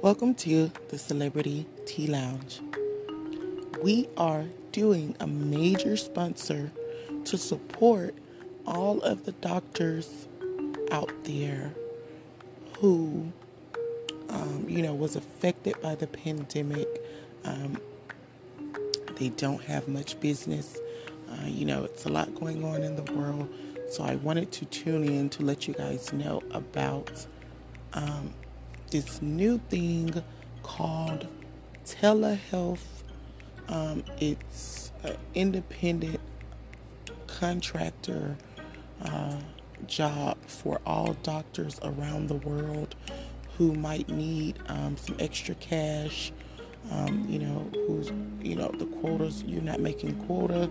Welcome to the Celebrity Tea Lounge. We are doing a major sponsor to support all of the doctors out there who, um, you know, was affected by the pandemic. Um, they don't have much business. Uh, you know, it's a lot going on in the world. So I wanted to tune in to let you guys know about um, this new thing called telehealth. Um, it's an independent contractor uh, job for all doctors around the world who might need um, some extra cash. Um, you know, who's you know the quotas you're not making quota.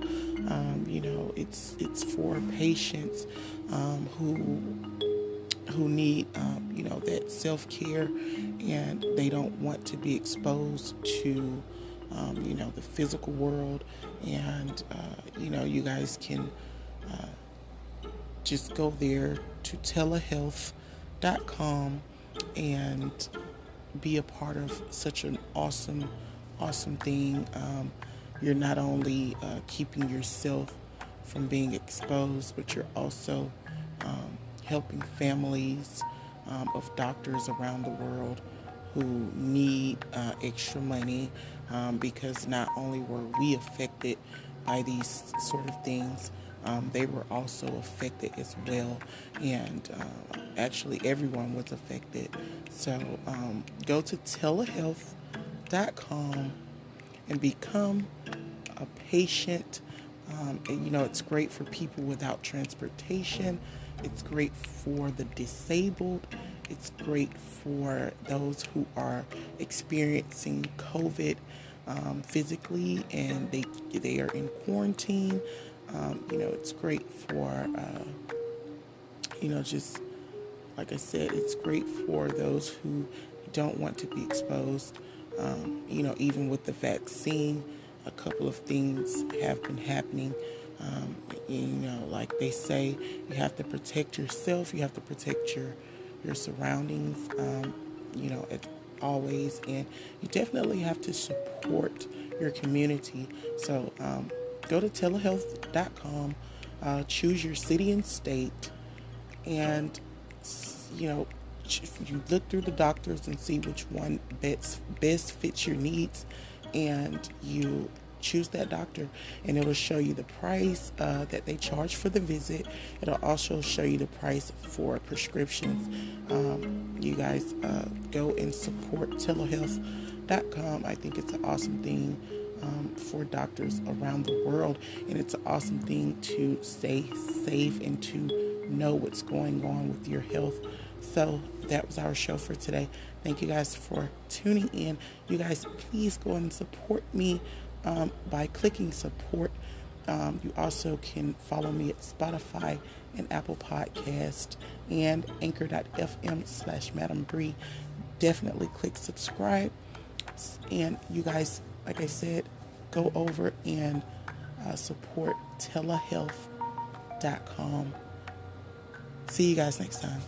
Um, you know, it's it's for patients um, who who need, um, you know, that self care and they don't want to be exposed to, um, you know, the physical world. And, uh, you know, you guys can uh, just go there to telehealth.com and be a part of such an awesome, awesome thing. Um, you're not only uh, keeping yourself from being exposed, but you're also helping families um, of doctors around the world who need uh, extra money um, because not only were we affected by these sort of things, um, they were also affected as well. And uh, actually, everyone was affected. So um, go to telehealth.com and become a patient. Um, and, you know, it's great for people without transportation. It's great for the disabled. It's great for those who are experiencing COVID um, physically and they they are in quarantine. Um, you know, it's great for uh, you know just like I said, it's great for those who don't want to be exposed. Um, you know, even with the vaccine, a couple of things have been happening. Um, you know, like they say, you have to protect yourself. You have to protect your your surroundings. Um, you know, always, and you definitely have to support your community. So um, go to telehealth.com, uh, choose your city and state, and you know, you look through the doctors and see which one best best fits your needs, and you choose that doctor and it'll show you the price uh, that they charge for the visit. It'll also show you the price for prescriptions. Um, you guys uh, go and support telehealth.com i think it's an awesome thing um, for doctors around the world and it's an awesome thing to stay safe and to know what's going on with your health. So that was our show for today. Thank you guys for tuning in. You guys, please go and support me um, by clicking support Um, you also can follow me at Spotify and Apple Podcast and anchor.fm slash Madam Bree. Definitely click subscribe. And you guys, like I said, go over and uh, support telehealth.com. See you guys next time.